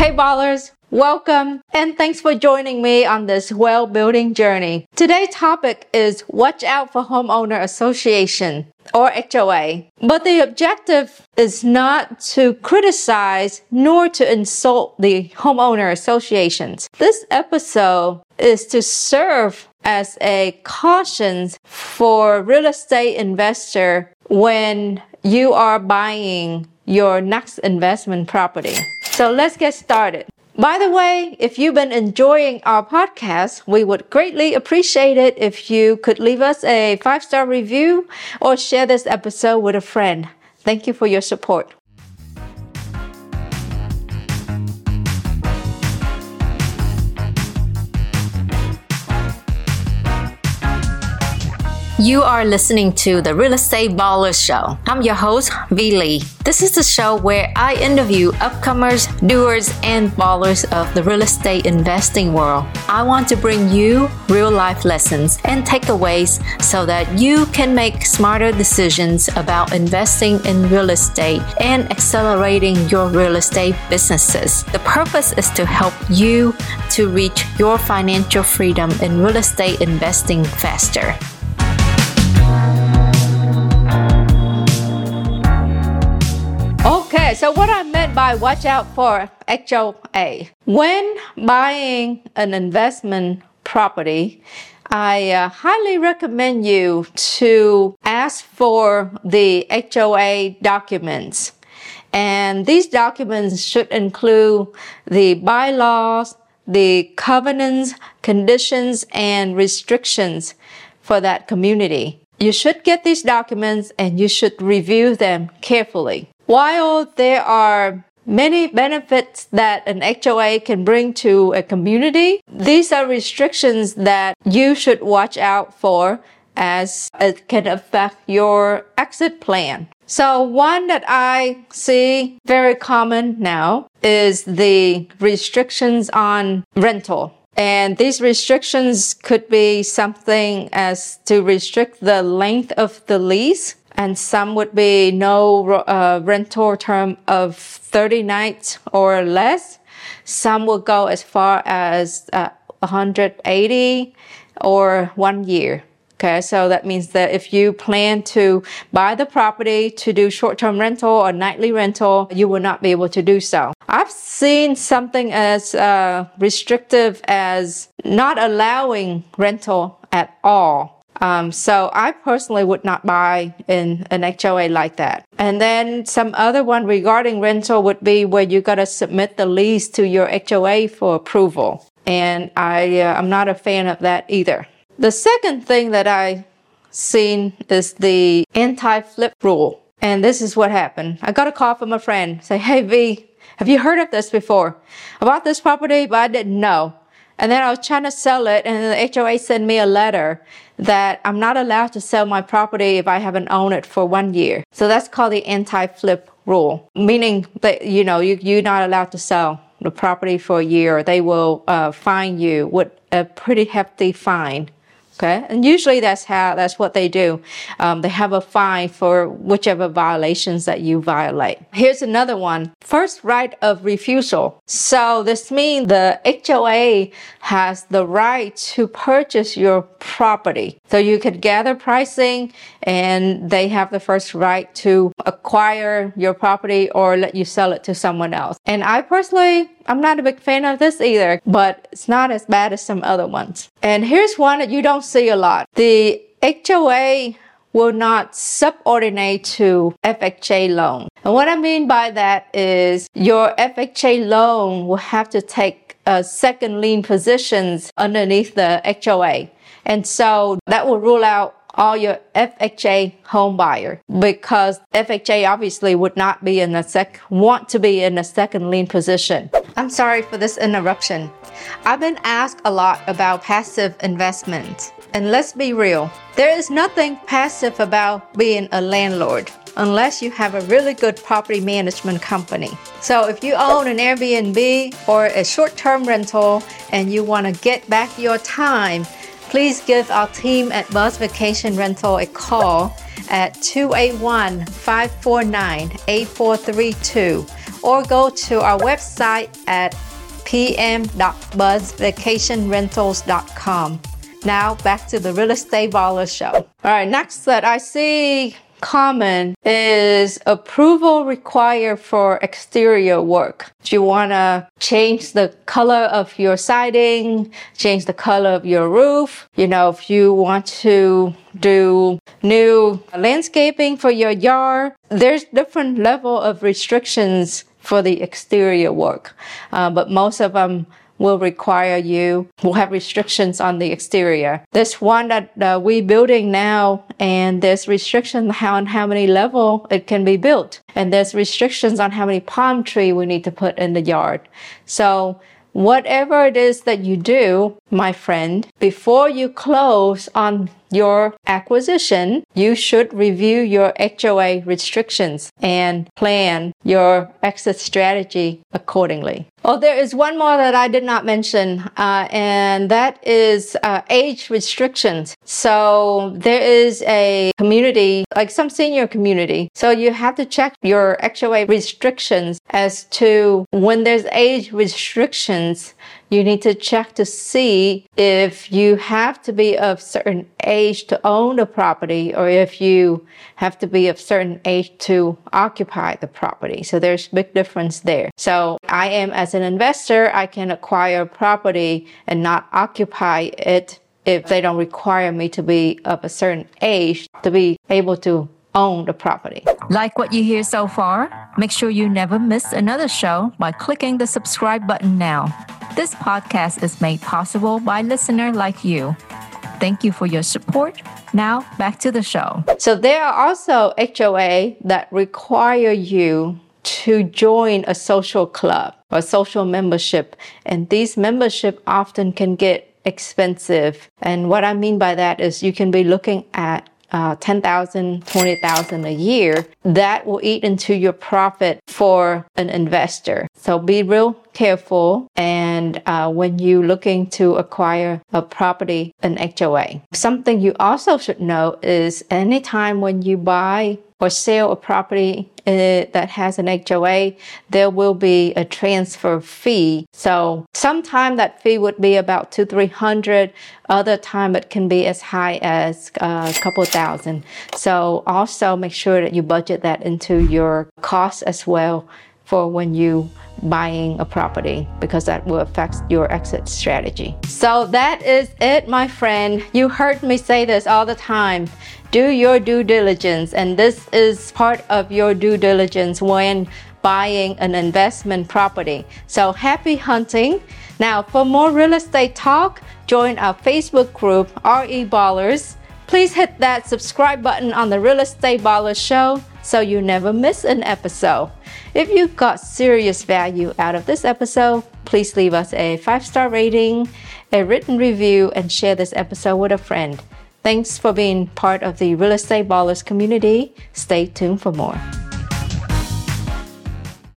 Hey ballers, welcome and thanks for joining me on this well building journey. Today's topic is watch out for homeowner association or HOA. But the objective is not to criticize nor to insult the homeowner associations. This episode is to serve as a caution for real estate investor when you are buying your next investment property. So let's get started. By the way, if you've been enjoying our podcast, we would greatly appreciate it if you could leave us a five star review or share this episode with a friend. Thank you for your support. You are listening to the Real Estate Baller Show. I'm your host, Vee Lee. This is the show where I interview upcomers, doers, and ballers of the real estate investing world. I want to bring you real life lessons and takeaways so that you can make smarter decisions about investing in real estate and accelerating your real estate businesses. The purpose is to help you to reach your financial freedom in real estate investing faster. Okay, so what I meant by watch out for HOA. When buying an investment property, I uh, highly recommend you to ask for the HOA documents. And these documents should include the bylaws, the covenants, conditions, and restrictions for that community. You should get these documents and you should review them carefully. While there are many benefits that an HOA can bring to a community, these are restrictions that you should watch out for as it can affect your exit plan. So one that I see very common now is the restrictions on rental. And these restrictions could be something as to restrict the length of the lease and some would be no uh, rental term of 30 nights or less. Some will go as far as uh, 180 or one year. Okay, so that means that if you plan to buy the property to do short-term rental or nightly rental, you will not be able to do so. I've seen something as uh, restrictive as not allowing rental at all um, so I personally would not buy in an HOA like that. And then some other one regarding rental would be where you got to submit the lease to your HOA for approval. And I, uh, I'm not a fan of that either. The second thing that I seen is the anti-flip rule. And this is what happened. I got a call from a friend say, Hey Vee, have you heard of this before? I bought this property, but I didn't know. And then I was trying to sell it and the HOA sent me a letter that I'm not allowed to sell my property if I haven't owned it for one year. So that's called the anti-flip rule, meaning that, you know, you, you're not allowed to sell the property for a year. They will uh, fine you with a pretty hefty fine Okay, and usually that's how that's what they do. Um, they have a fine for whichever violations that you violate. Here's another one: first right of refusal. So this means the HOA has the right to purchase your property. So you could gather pricing, and they have the first right to acquire your property or let you sell it to someone else. And I personally I'm not a big fan of this either, but it's not as bad as some other ones. And here's one that you don't see a lot. The HOA will not subordinate to FHA loan. And what I mean by that is your FHA loan will have to take a second lien positions underneath the HOA. And so that will rule out all your FHA home buyer because FHA obviously would not be in a sec want to be in a second lien position. I'm sorry for this interruption. I've been asked a lot about passive investment. And let's be real, there is nothing passive about being a landlord unless you have a really good property management company. So if you own an Airbnb or a short-term rental and you want to get back your time please give our team at Buzz Vacation Rental a call at 281 549 8432 or go to our website at pm.buzzvacationrentals.com. Now back to the Real Estate Baller Show. All right, next that I see common is approval required for exterior work. Do you want to change the color of your siding, change the color of your roof? You know, if you want to do new landscaping for your yard, there's different level of restrictions for the exterior work. Uh, but most of them will require you will have restrictions on the exterior. There's one that uh, we're building now, and there's restrictions on how many level it can be built, and there's restrictions on how many palm tree we need to put in the yard. So whatever it is that you do, my friend, before you close on your acquisition, you should review your HOA restrictions and plan your exit strategy accordingly. Oh, there is one more that I did not mention, uh, and that is uh, age restrictions. So there is a community, like some senior community. So you have to check your HOA restrictions as to when there's age restrictions you need to check to see if you have to be of certain age to own the property or if you have to be of certain age to occupy the property. So there's big difference there. So I am as an investor, I can acquire property and not occupy it if they don't require me to be of a certain age to be able to own the property. Like what you hear so far? Make sure you never miss another show by clicking the subscribe button now. This podcast is made possible by listener like you. Thank you for your support. Now back to the show. So there are also HOA that require you to join a social club or social membership and these membership often can get expensive. And what I mean by that is you can be looking at uh, 10,000, 20,000 a year, that will eat into your profit for an investor. So be real careful and uh, when you're looking to acquire a property, an HOA. Something you also should know is anytime when you buy or sell a property uh, that has an HOA, there will be a transfer fee. So sometime that fee would be about two, three hundred. Other time it can be as high as uh, a couple thousand. So also make sure that you budget that into your costs as well for when you buying a property because that will affect your exit strategy. So that is it, my friend. You heard me say this all the time. Do your due diligence, and this is part of your due diligence when buying an investment property. So happy hunting. Now, for more real estate talk, join our Facebook group, RE Ballers. Please hit that subscribe button on the Real Estate Baller Show so you never miss an episode. If you got serious value out of this episode, please leave us a five star rating, a written review, and share this episode with a friend. Thanks for being part of the Real Estate Ballers community. Stay tuned for more.